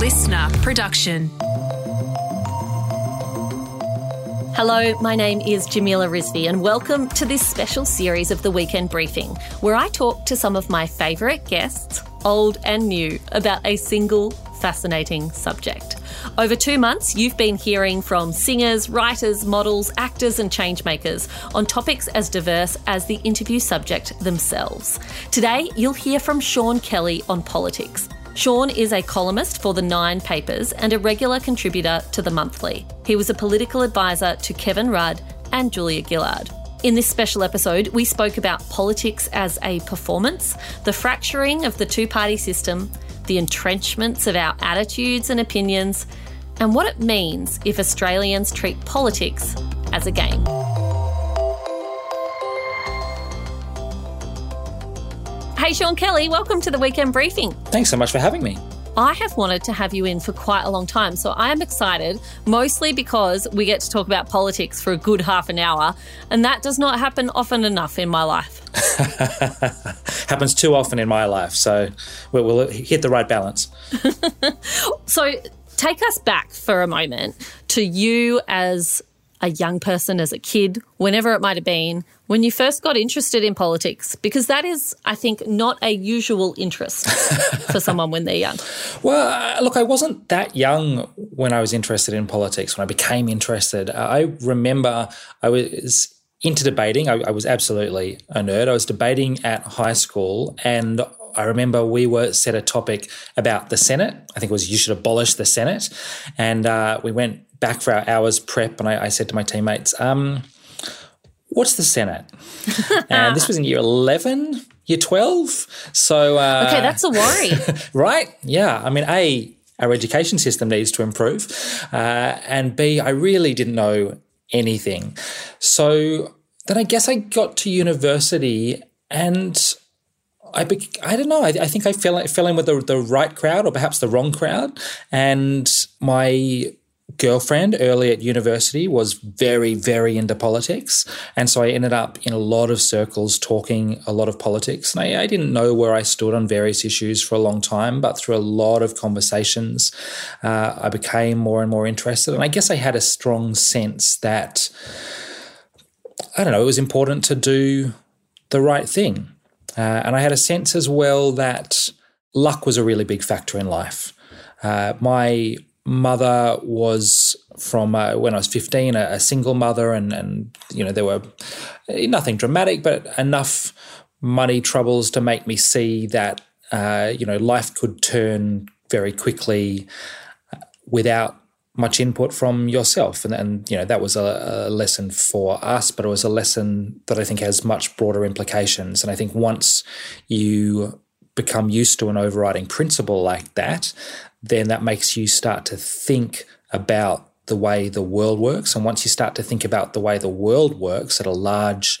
listener production. Hello, my name is Jamila Rizvi, and welcome to this special series of the Weekend Briefing, where I talk to some of my favourite guests, old and new, about a single fascinating subject. Over two months, you've been hearing from singers, writers, models, actors, and changemakers on topics as diverse as the interview subject themselves. Today, you'll hear from Sean Kelly on politics. Sean is a columnist for the Nine Papers and a regular contributor to The Monthly. He was a political advisor to Kevin Rudd and Julia Gillard. In this special episode, we spoke about politics as a performance, the fracturing of the two party system, the entrenchments of our attitudes and opinions, and what it means if Australians treat politics as a game. Hey, Sean Kelly, welcome to the weekend briefing. Thanks so much for having me. I have wanted to have you in for quite a long time, so I am excited, mostly because we get to talk about politics for a good half an hour, and that does not happen often enough in my life. Happens too often in my life, so we'll, hit the right balance. so, take us back for a moment to you as a young person, as a kid, whenever it might have been, when you first got interested in politics? Because that is, I think, not a usual interest for someone when they're young. Well, uh, look, I wasn't that young when I was interested in politics, when I became interested. I remember I was into debating. I, I was absolutely a nerd. I was debating at high school and I remember we were set a topic about the Senate. I think it was you should abolish the Senate. And uh, we went back for our hours prep and I, I said to my teammates, um, what's the Senate? and this was in year 11, year 12. So, uh, okay, that's a worry. right? Yeah. I mean, A, our education system needs to improve. Uh, and B, I really didn't know anything. So then I guess I got to university and I, be, I don't know. I, I think I fell, fell in with the, the right crowd or perhaps the wrong crowd. And my girlfriend early at university was very, very into politics. And so I ended up in a lot of circles talking a lot of politics. And I, I, didn't know where I stood on various issues for a long time, but through a lot of conversations, uh, I became more and more interested. And I guess I had a strong sense that, I don't know, it was important to do the right thing. Uh, and I had a sense as well that luck was a really big factor in life. Uh, my mother was from uh, when I was 15, a, a, single mother, and, and, you know, there were nothing dramatic, but enough money troubles to make me see that, uh, you know, life could turn very quickly uh, without much input from yourself. And, and you know, that was a, a, lesson for us, but it was a lesson that I think has much broader implications. And I think once you become used to an overriding principle like that, then that makes you start to think about the way the world works. And once you start to think about the way the world works at a large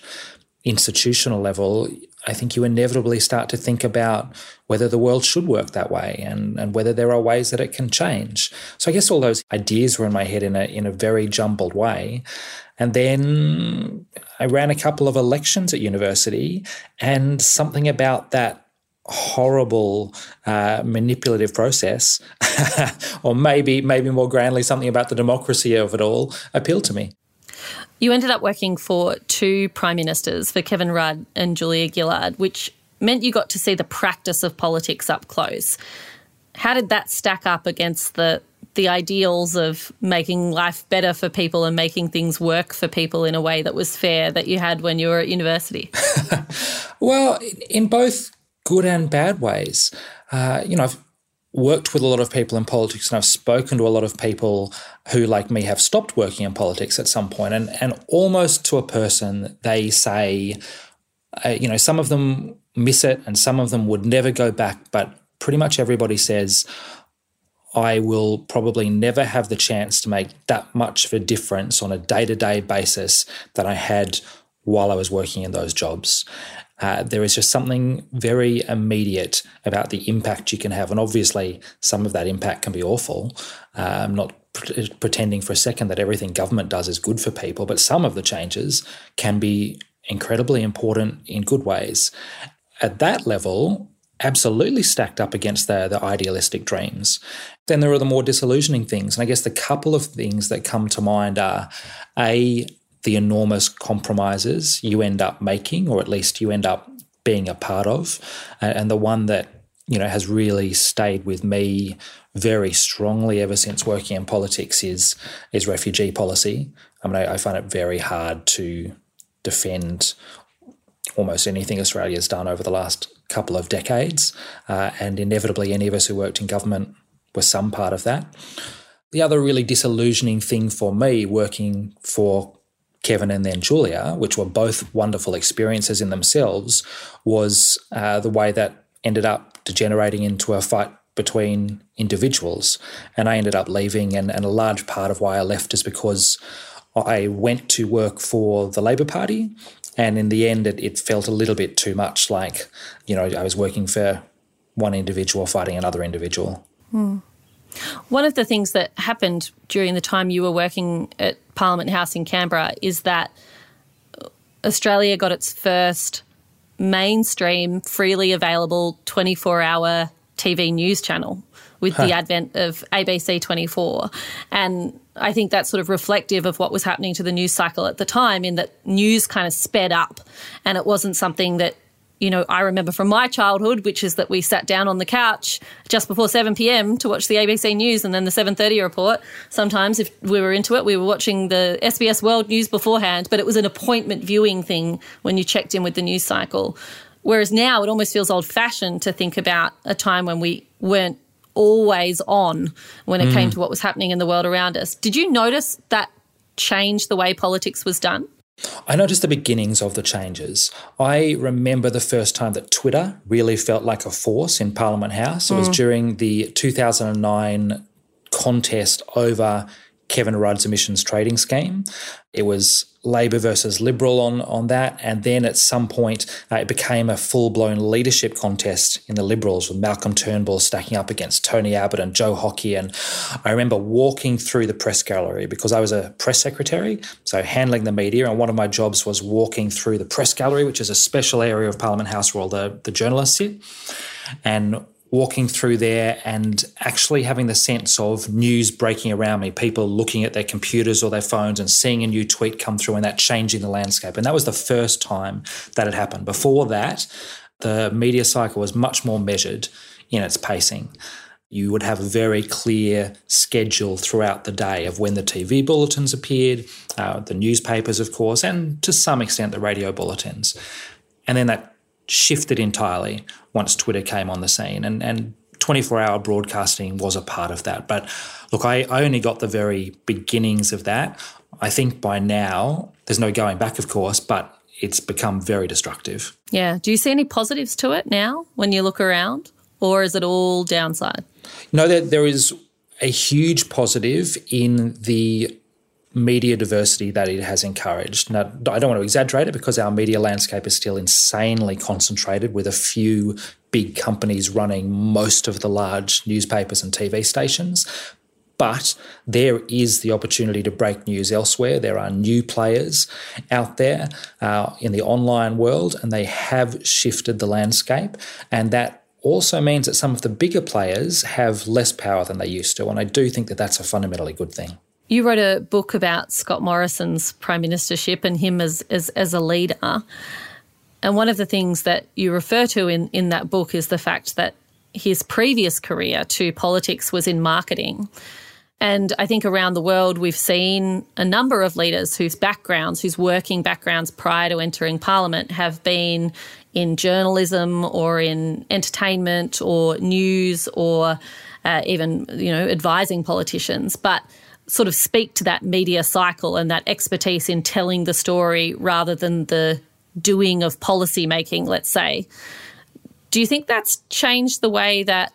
institutional level, I think you inevitably start to think about whether the world should work that way and, and whether there are ways that it can change. So I guess all those ideas were in my head in a in a very jumbled way. And then I ran a couple of elections at university and something about that horrible uh, manipulative process, or maybe maybe more grandly something about the democracy of it all appealed to me. You ended up working for two prime ministers, for Kevin Rudd and Julia Gillard, which meant you got to see the practice of politics up close. How did that stack up against the the ideals of making life better for people and making things work for people in a way that was fair that you had when you were at university? well, in both good and bad ways. Uh, you know, I've worked with a lot of people in politics and I've spoken to a lot of people who, like me, have stopped working in politics at some point, and and almost to a person, they say, uh, you know, some of them miss it and some of them would never go back, but pretty much everybody says. I will probably never have the chance to make that much of a difference on a day to day basis that I had while I was working in those jobs. Uh, there is just something very immediate about the impact you can have. And obviously, some of that impact can be awful. Uh, I'm not pre- pretending for a second that everything government does is good for people, but some of the changes can be incredibly important in good ways. At that level, absolutely stacked up against the, the idealistic dreams. Then there are the more disillusioning things. And I guess the couple of things that come to mind are A, the enormous compromises you end up making, or at least you end up being a part of. And the one that, you know, has really stayed with me very strongly ever since working in politics is is refugee policy. I mean, I, I find it very hard to defend almost anything Australia's done over the last couple of decades, uh, and inevitably, any of us who worked in government were some part of that. The other really disillusioning thing for me working for Kevin and then Julia, which were both wonderful experiences in themselves, was uh, the way that ended up degenerating into a fight between individuals. And I ended up leaving, and, and a large part of why I left is because I went to work for the Labor Party. And in the end, it, it felt a little bit too much like, you know, I was working for one individual fighting another individual. Hmm. One of the things that happened during the time you were working at Parliament House in Canberra is that Australia got its first mainstream, freely available 24 hour TV news channel with huh. the advent of ABC 24. And I think that's sort of reflective of what was happening to the news cycle at the time, in that news kind of sped up and it wasn't something that you know, I remember from my childhood, which is that we sat down on the couch just before 7 p.m. to watch the ABC News and then the 7:30 report. Sometimes, if we were into it, we were watching the SBS World News beforehand, but it was an appointment viewing thing when you checked in with the news cycle. Whereas now, it almost feels old-fashioned to think about a time when we weren't always on when it mm. came to what was happening in the world around us. Did you notice that change the way politics was done? I noticed the beginnings of the changes. I remember the first time that Twitter really felt like a force in Parliament House. It mm. was during the 2009 contest over Kevin Rudd's emissions trading scheme. It was Labor versus Liberal on, on that. And then at some point, uh, it became a full blown leadership contest in the Liberals with Malcolm Turnbull stacking up against Tony Abbott and Joe Hockey. And I remember walking through the press gallery because I was a press secretary, so handling the media. And one of my jobs was walking through the press gallery, which is a special area of Parliament House where all the, the journalists sit. And walking through there and actually having the sense of news breaking around me, people looking at their computers or their phones and seeing a new tweet come through and that changing the landscape. And that was the first time that had happened. Before that, the media cycle was much more measured in its pacing. You would have a very clear schedule throughout the day of when the TV bulletins appeared, uh, the newspapers, of course, and to some extent the radio bulletins. And then that shifted entirely once Twitter came on the scene. And, and 24 hour broadcasting was a part of that. But look, I, I only got the very beginnings of that. I think by now, there's no going back, of course, but it's become very destructive. Yeah. Do you see any positives to it now when you look around, or is it all downside? No, there, there is a huge positive in the media diversity that it has encouraged. Now, I don't want to exaggerate it because our media landscape is still insanely concentrated with a few big companies running most of the large newspapers and TV stations. But there is the opportunity to break news elsewhere. There are new players out there uh, in the online world, and they have shifted the landscape. And that also means that some of the bigger players have less power than they used to. And I do think that that's a fundamentally good thing. You wrote a book about Scott Morrison's prime ministership and him as, as, as a leader. And one of the things that you refer to in, in that book is the fact that his previous career to politics was in marketing. And I think around the world, we've seen a number of leaders whose backgrounds, whose working backgrounds prior to entering parliament have been in journalism or in entertainment or news or uh, even, you know, advising politicians. But sort of speak to that media cycle and that expertise in telling the story rather than the doing of policy making, let's say. Do you think that's changed the way that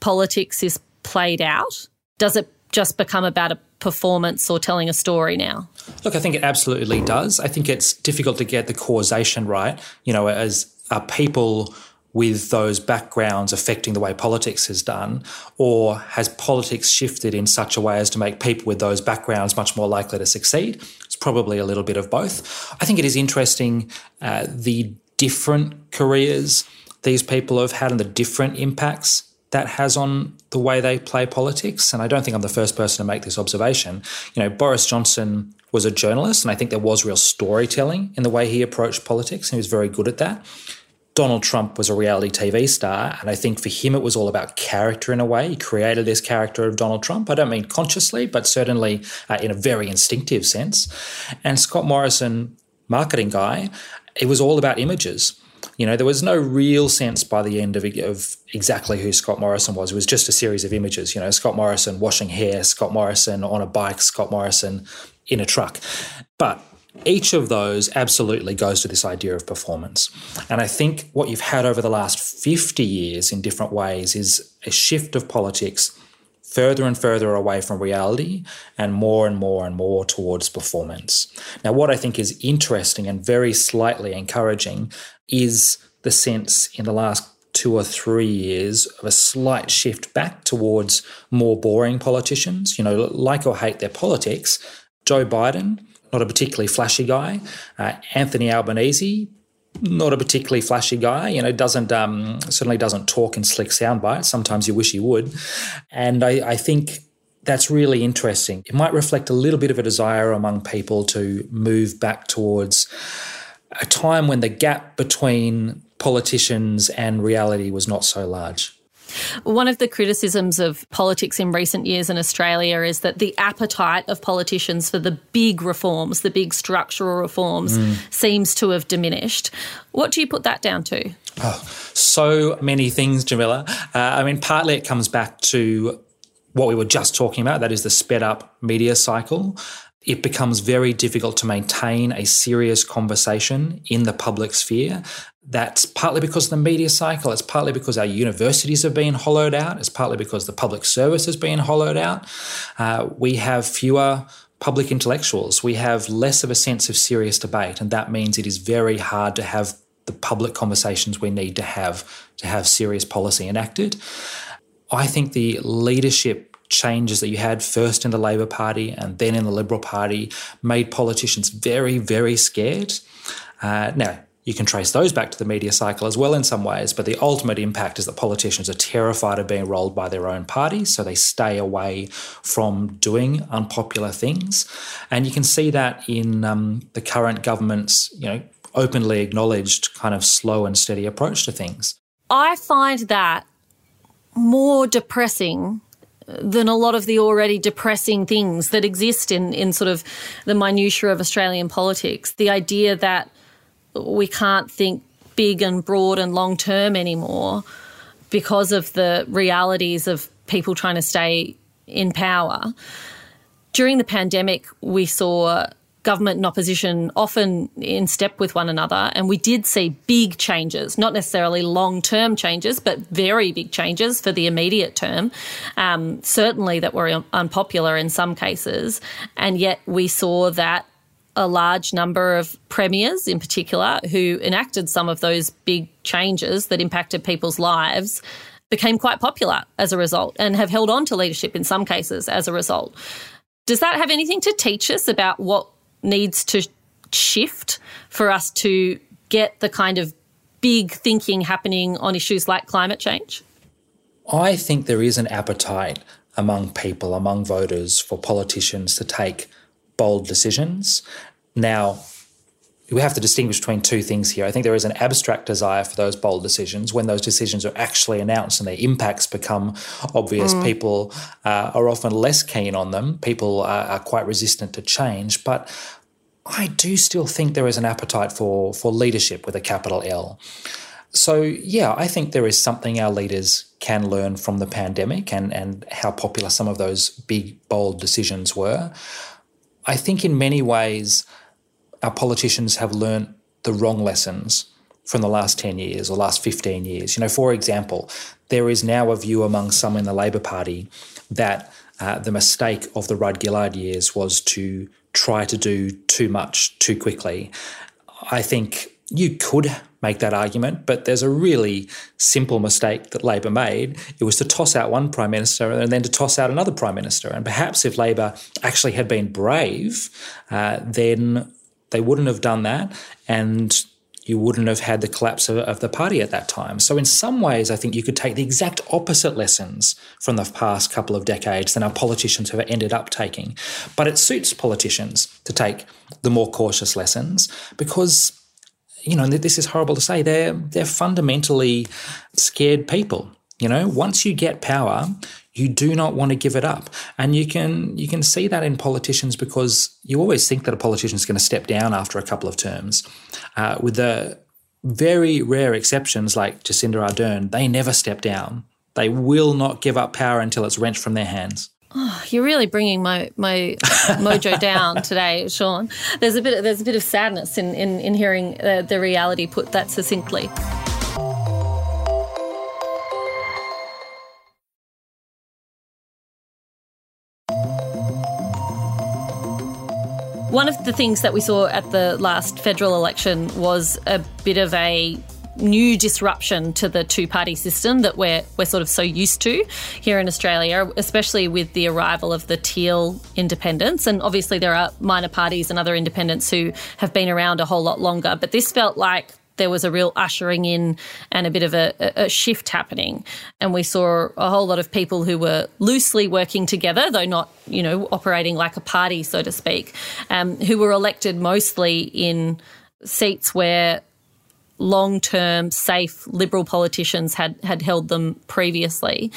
politics is played out? Does it just become about a performance or telling a story now? Look, I think it absolutely does. I think it's difficult to get the causation right. You know, as are people with those backgrounds affecting the way politics is done? Or has politics shifted in such a way as to make people with those backgrounds much more likely to succeed? It's probably a little bit of both. I think it is interesting uh, the different careers these people have had and the different impacts that has on the way they play politics. And I don't think I'm the first person to make this observation. You know, Boris Johnson was a journalist, and I think there was real storytelling in the way he approached politics, and he was very good at that. Donald Trump was a reality TV star, and I think for him it was all about character in a way. He created this character of Donald Trump. I don't mean consciously, but certainly uh, in a very instinctive sense. And Scott Morrison, marketing guy, it was all about images. You know, there was no real sense by the end of, of exactly who Scott Morrison was. It was just a series of images. You know, Scott Morrison washing hair, Scott Morrison on a bike, Scott Morrison in a truck. But each of those absolutely goes to this idea of performance. And I think what you've had over the last 50 years in different ways is a shift of politics further and further away from reality and more and more and more towards performance. Now, what I think is interesting and very slightly encouraging is the sense in the last two or three years of a slight shift back towards more boring politicians. You know, like or hate their politics, Joe Biden, not a particularly flashy guy. Uh, Anthony Albanese, not a particularly flashy guy. You know, doesn't um, certainly doesn't talk in slick sound bites. Sometimes you wish he would, and I, I think that's really interesting. It might reflect a little bit of a desire among people to move back towards a time when the gap between politicians and reality was not so large. One of the criticisms of politics in recent years in Australia is that the appetite of politicians for the big reforms, the big structural reforms, mm. seems to have diminished. What do you put that down to? Oh, so many things, Jamila. Uh, I mean, partly it comes back to what we were just talking about that is the sped up media cycle it becomes very difficult to maintain a serious conversation in the public sphere. That's partly because of the media cycle. It's partly because our universities have been hollowed out. It's partly because the public service has been hollowed out. Uh, we have fewer public intellectuals. We have less of a sense of serious debate, and that means it is very hard to have the public conversations we need to have to have serious policy enacted. I think the leadership changes that you had first in the Labor Party and then in the Liberal Party made politicians very, very scared. Uh, now, you can trace those back to the media cycle as well in some ways, but the ultimate impact is that politicians are terrified of being rolled by their own party, so they stay away from doing unpopular things. And you can see that in um, the current government's, you know, openly acknowledged kind of slow and steady approach to things. I find that more depressing than a lot of the already depressing things that exist in, in sort of the minutiae of Australian politics. The idea that we can't think big and broad and long term anymore because of the realities of people trying to stay in power. During the pandemic, we saw government and opposition often in step with one another. And we did see big changes, not necessarily long term changes, but very big changes for the immediate term, um, certainly that were unpopular in some cases. And yet we saw that a large number of premiers, in particular, who enacted some of those big changes that impacted people's lives became quite popular as a result and have held on to leadership in some cases as a result. Does that have anything to teach us about what needs to shift for us to get the kind of big thinking happening on issues like climate change? I think there is an appetite among people, among voters, for politicians to take bold decisions. Now, we have to distinguish between two things here. I think there is an abstract desire for those bold decisions. When those decisions are actually announced and their impacts become obvious, mm. people uh, are often less keen on them. People are, are quite resistant to change. But I do still think there is an appetite for, for leadership with a capital L. So, yeah, I think there is something our leaders can learn from the pandemic and, and how popular some of those big, bold decisions were. I think in many ways, our politicians have learned the wrong lessons from the last 10 years or last 15 years. You know, for example, there is now a view among some in the Labor Party that uh, the mistake of the Rudd Gillard years was to try to do too much too quickly. I think you could make that argument, but there's a really simple mistake that Labor made. It was to toss out one Prime Minister and then to toss out another Prime Minister. And perhaps if Labor actually had been brave, uh, then they wouldn't have done that. And you wouldn't have had the collapse of, of, the party at that time. So, in some ways, I think you could take the exact opposite lessons from the past couple of decades than our politicians have ended up taking. But it suits politicians to take the more cautious lessons because. You know, this is horrible to say. They're they're fundamentally scared people. You know, once you get power, you do not want to give it up and you can you can see that in politicians because you always think that a politician is going to step down after a couple of terms uh, with the very rare exceptions like Jacinda Ardern they never step down they will not give up power until it's wrenched from their hands Oh, you're really bringing my my mojo down today, Sean. There's a bit there's a bit of sadness in in, in hearing uh, the reality put that succinctly. One of the things that we saw at the last federal election was a bit of a new disruption to the two party system that we're we're sort of so used to here in Australia, especially with the arrival of the teal independents. And obviously there are minor parties and other independents who have been around a whole lot longer. But this felt like there was a real ushering in and a bit of a, a, shift happening. And we saw a whole lot of people who were loosely working together, though not, you know, operating like a party, so to speak, um, who were elected mostly in seats where long term, safe Liberal politicians had, had held them previously.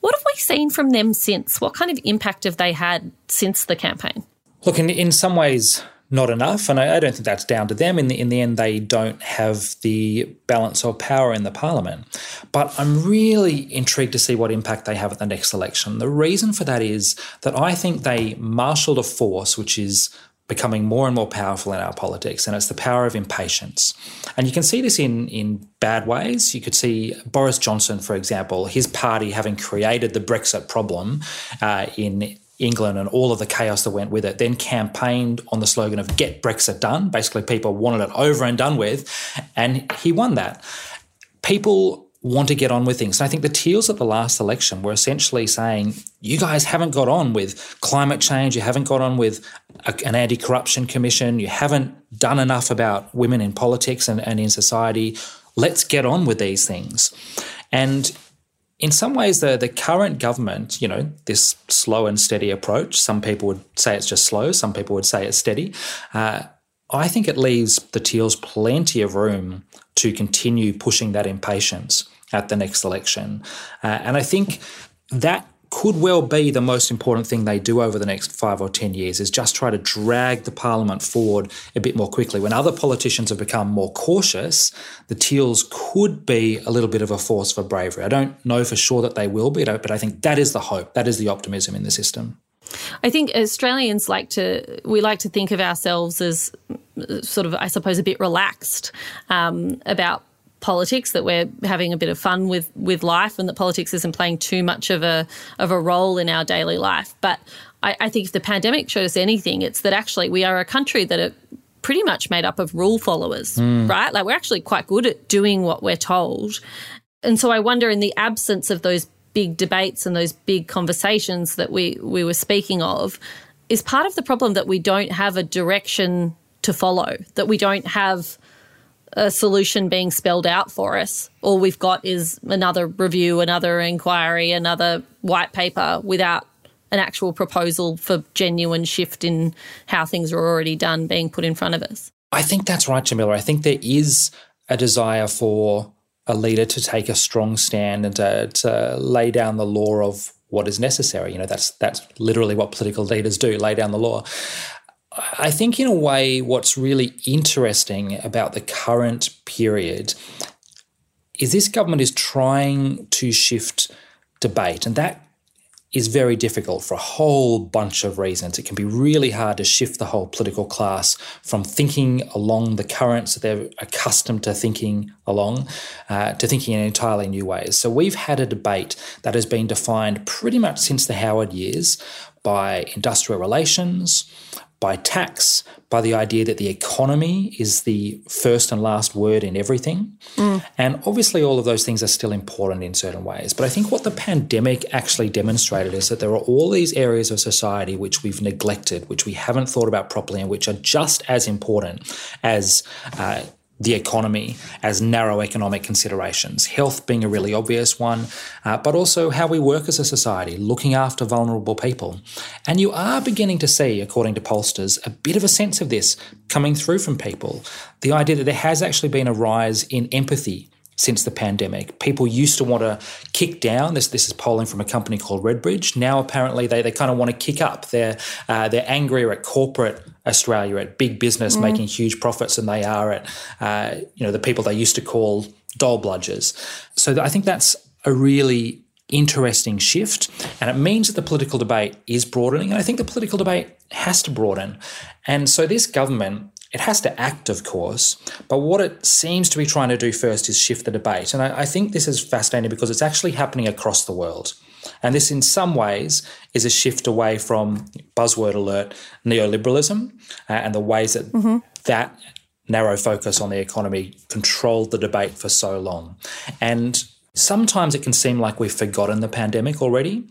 What have we seen from them since? What kind of impact have they had since the campaign? Look, in, in some ways, not enough. And I, I, don't think that's down to them. In the, in the end, they don't have the balance of power in the parliament. But I'm really intrigued to see what impact they have at the next election. The reason for that is that I think they marshalled a force which is becoming more and more powerful in our politics, and it's the power of impatience. And you can see this in, in bad ways. You could see Boris Johnson, for example, his party having created the Brexit problem uh, in England and all of the chaos that went with it, then campaigned on the slogan of get Brexit done. Basically, people wanted it over and done with, and he won that. People want to get on with things. And I think the Teals at the last election were essentially saying, you guys haven't got on with climate change, you haven't got on with a, an anti corruption commission, you haven't done enough about women in politics and, and in society. Let's get on with these things. And in some ways, the, the current government, you know, this slow and steady approach, some people would say it's just slow, some people would say it's steady. Uh, I think it leaves the Teals plenty of room to continue pushing that impatience at the next election. Uh, and I think that could well be the most important thing they do over the next five or 10 years is just try to drag the parliament forward a bit more quickly. When other politicians have become more cautious, the Teals could be a little bit of a force for bravery. I don't know for sure that they will be, but I think that is the hope, that is the optimism in the system. I think Australians like to we like to think of ourselves as sort of I suppose a bit relaxed um, about politics, that we're having a bit of fun with with life, and that politics isn't playing too much of a of a role in our daily life. But I, I think if the pandemic showed us anything, it's that actually we are a country that are pretty much made up of rule followers, mm. right? Like we're actually quite good at doing what we're told. And so I wonder, in the absence of those big debates and those big conversations that we we were speaking of, is part of the problem that we don't have a direction to follow, that we don't have a solution being spelled out for us. All we've got is another review, another inquiry, another white paper without an actual proposal for genuine shift in how things are already done being put in front of us. I think that's right, Jamila. I think there is a desire for a leader to take a strong stand and to, to lay down the law of what is necessary. You know, that's that's literally what political leaders do, lay down the law. I think, in a way, what's really interesting about the current period is this government is trying to shift debate, and that is very difficult for a whole bunch of reasons. It can be really hard to shift the whole political class from thinking along the currents that they're accustomed to thinking along uh, to thinking in entirely new ways. So we've had a debate that has been defined pretty much since the Howard years by industrial relations, by tax, by the idea that the economy is the first and last word in everything. Mm. And obviously, all of those things are still important in certain ways. But I think what the pandemic actually demonstrated is that there are all these areas of society which we've neglected, which we haven't thought about properly, and which are just as important as uh, the economy as narrow economic considerations, health being a really obvious one, uh, but also how we work as a society, looking after vulnerable people. And you are beginning to see, according to pollsters, a bit of a sense of this coming through from people. The idea that there has actually been a rise in empathy since the pandemic. People used to want to kick down. This this is polling from a company called Redbridge. Now apparently they, they kind of want to kick up. They're uh, they're angrier at corporate Australia, at big business mm. making huge profits than they are at uh, you know the people they used to call dole bludgers. So I think that's a really interesting shift, and it means that the political debate is broadening. And I think the political debate has to broaden. And so this government it has to act, of course, but what it seems to be trying to do first is shift the debate. And I, I, think this is fascinating because it's actually happening across the world. And this, in some ways, is a shift away from buzzword alert neoliberalism uh, and the ways that mm-hmm. that narrow focus on the economy controlled the debate for so long. And sometimes it can seem like we've forgotten the pandemic already,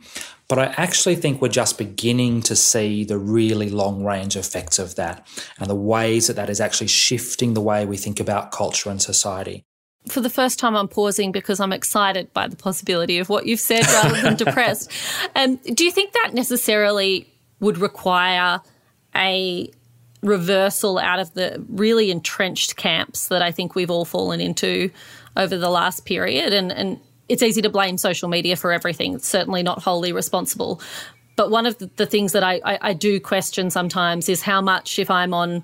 but I actually think we're just beginning to see the really long range effects of that and the ways that that is actually shifting the way we think about culture and society. For the first time, I'm pausing because I'm excited by the possibility of what you've said rather than depressed. Um, do you think that necessarily would require a reversal out of the really entrenched camps that I think we've all fallen into over the last period? And, and it's easy to blame social media for everything. It's certainly not wholly responsible. But one of the, the things that I, I, I do question sometimes is how much, if I'm on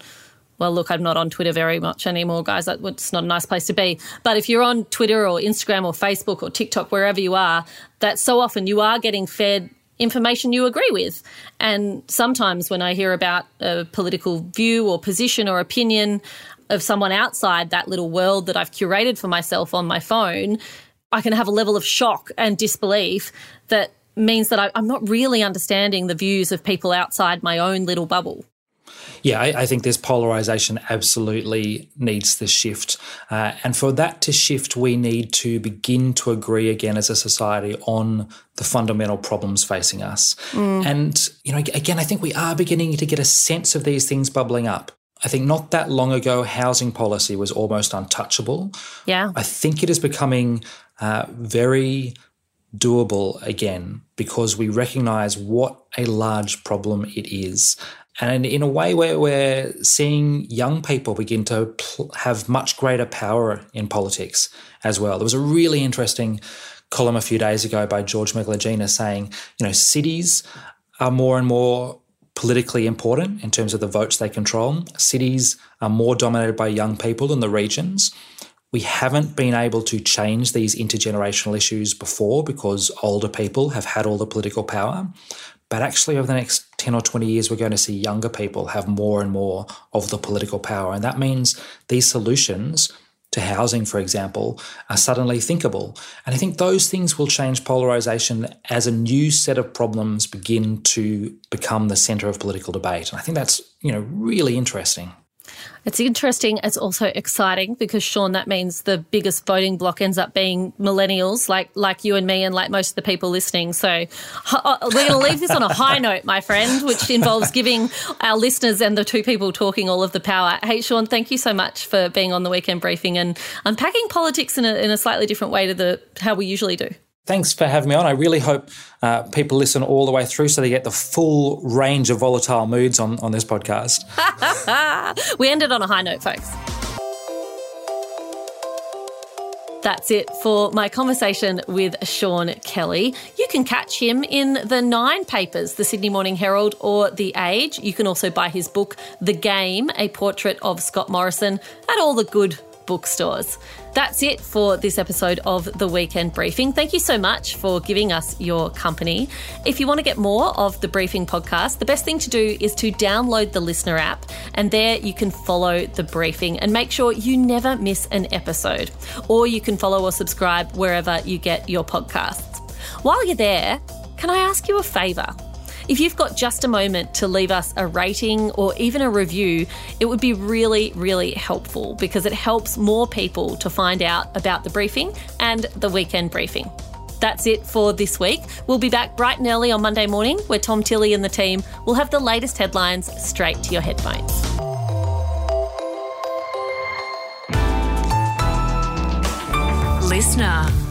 well, look, I'm not on Twitter very much anymore, guys. It's not a nice place to be. But if you're on Twitter or Instagram or Facebook or TikTok, wherever you are, that so often you are getting fed information you agree with. And sometimes when I hear about a political view or position or opinion of someone outside that little world that I've curated for myself on my phone, I can have a level of shock and disbelief that means that I, am not really understanding the views of people outside my own little bubble. Yeah, I, I think this polarization absolutely needs to shift. Uh, and for that to shift, we need to begin to agree again as a society on the fundamental problems facing us. Mm. And, you know, again, I think we are beginning to get a sense of these things bubbling up. I think not that long ago, housing policy was almost untouchable. Yeah. I think it is becoming uh, very doable again because we recognize what a large problem it is. And in a way where we're seeing young people begin to pl- have much greater power in politics as well. There was a really interesting column a few days ago by George Megalogenis saying, you know, cities are more and more politically important in terms of the votes they control. Cities are more dominated by young people than the regions. We haven't been able to change these intergenerational issues before because older people have had all the political power. But actually, over the next 10 or 20 years, we're going to see younger people have more and more of the political power. And that means these solutions to housing, for example, are suddenly thinkable. And I think those things will change polarization as a new set of problems begin to become the center of political debate. And I think that's, you know, really interesting. It's interesting. It's also exciting because Sean, that means the biggest voting block ends up being millennials, like like you and me, and like most of the people listening. So uh, we're going to leave this on a high note, my friend, which involves giving our listeners and the two people talking all of the power. Hey, Sean, thank you so much for being on the weekend briefing and unpacking politics in a, in a slightly different way to the how we usually do. Thanks for having me on. I really hope uh, people listen all the way through so they get the full range of volatile moods on, on this podcast. we ended on a high note, folks. That's it for my conversation with Sean Kelly. You can catch him in the Nine papers, the Sydney Morning Herald or The Age. You can also buy his book, The Game, a portrait of Scott Morrison, at all the good bookstores. That's it for this episode of the Weekend Briefing. Thank you so much for giving us your company. If you want to get more of the Briefing podcast, the best thing to do is to download the Listener app, and there you can follow the briefing and make sure you never miss an episode. Or you can follow or subscribe wherever you get your podcasts. While you're there, can I ask you a favour? If you've got just a moment to leave us a rating or even a review, it would be really, really helpful because it helps more people to find out about the briefing and the weekend briefing. That's it for this week. We'll be back bright and early on Monday morning where Tom Tilley and the team will have the latest headlines straight to your headphones. listener.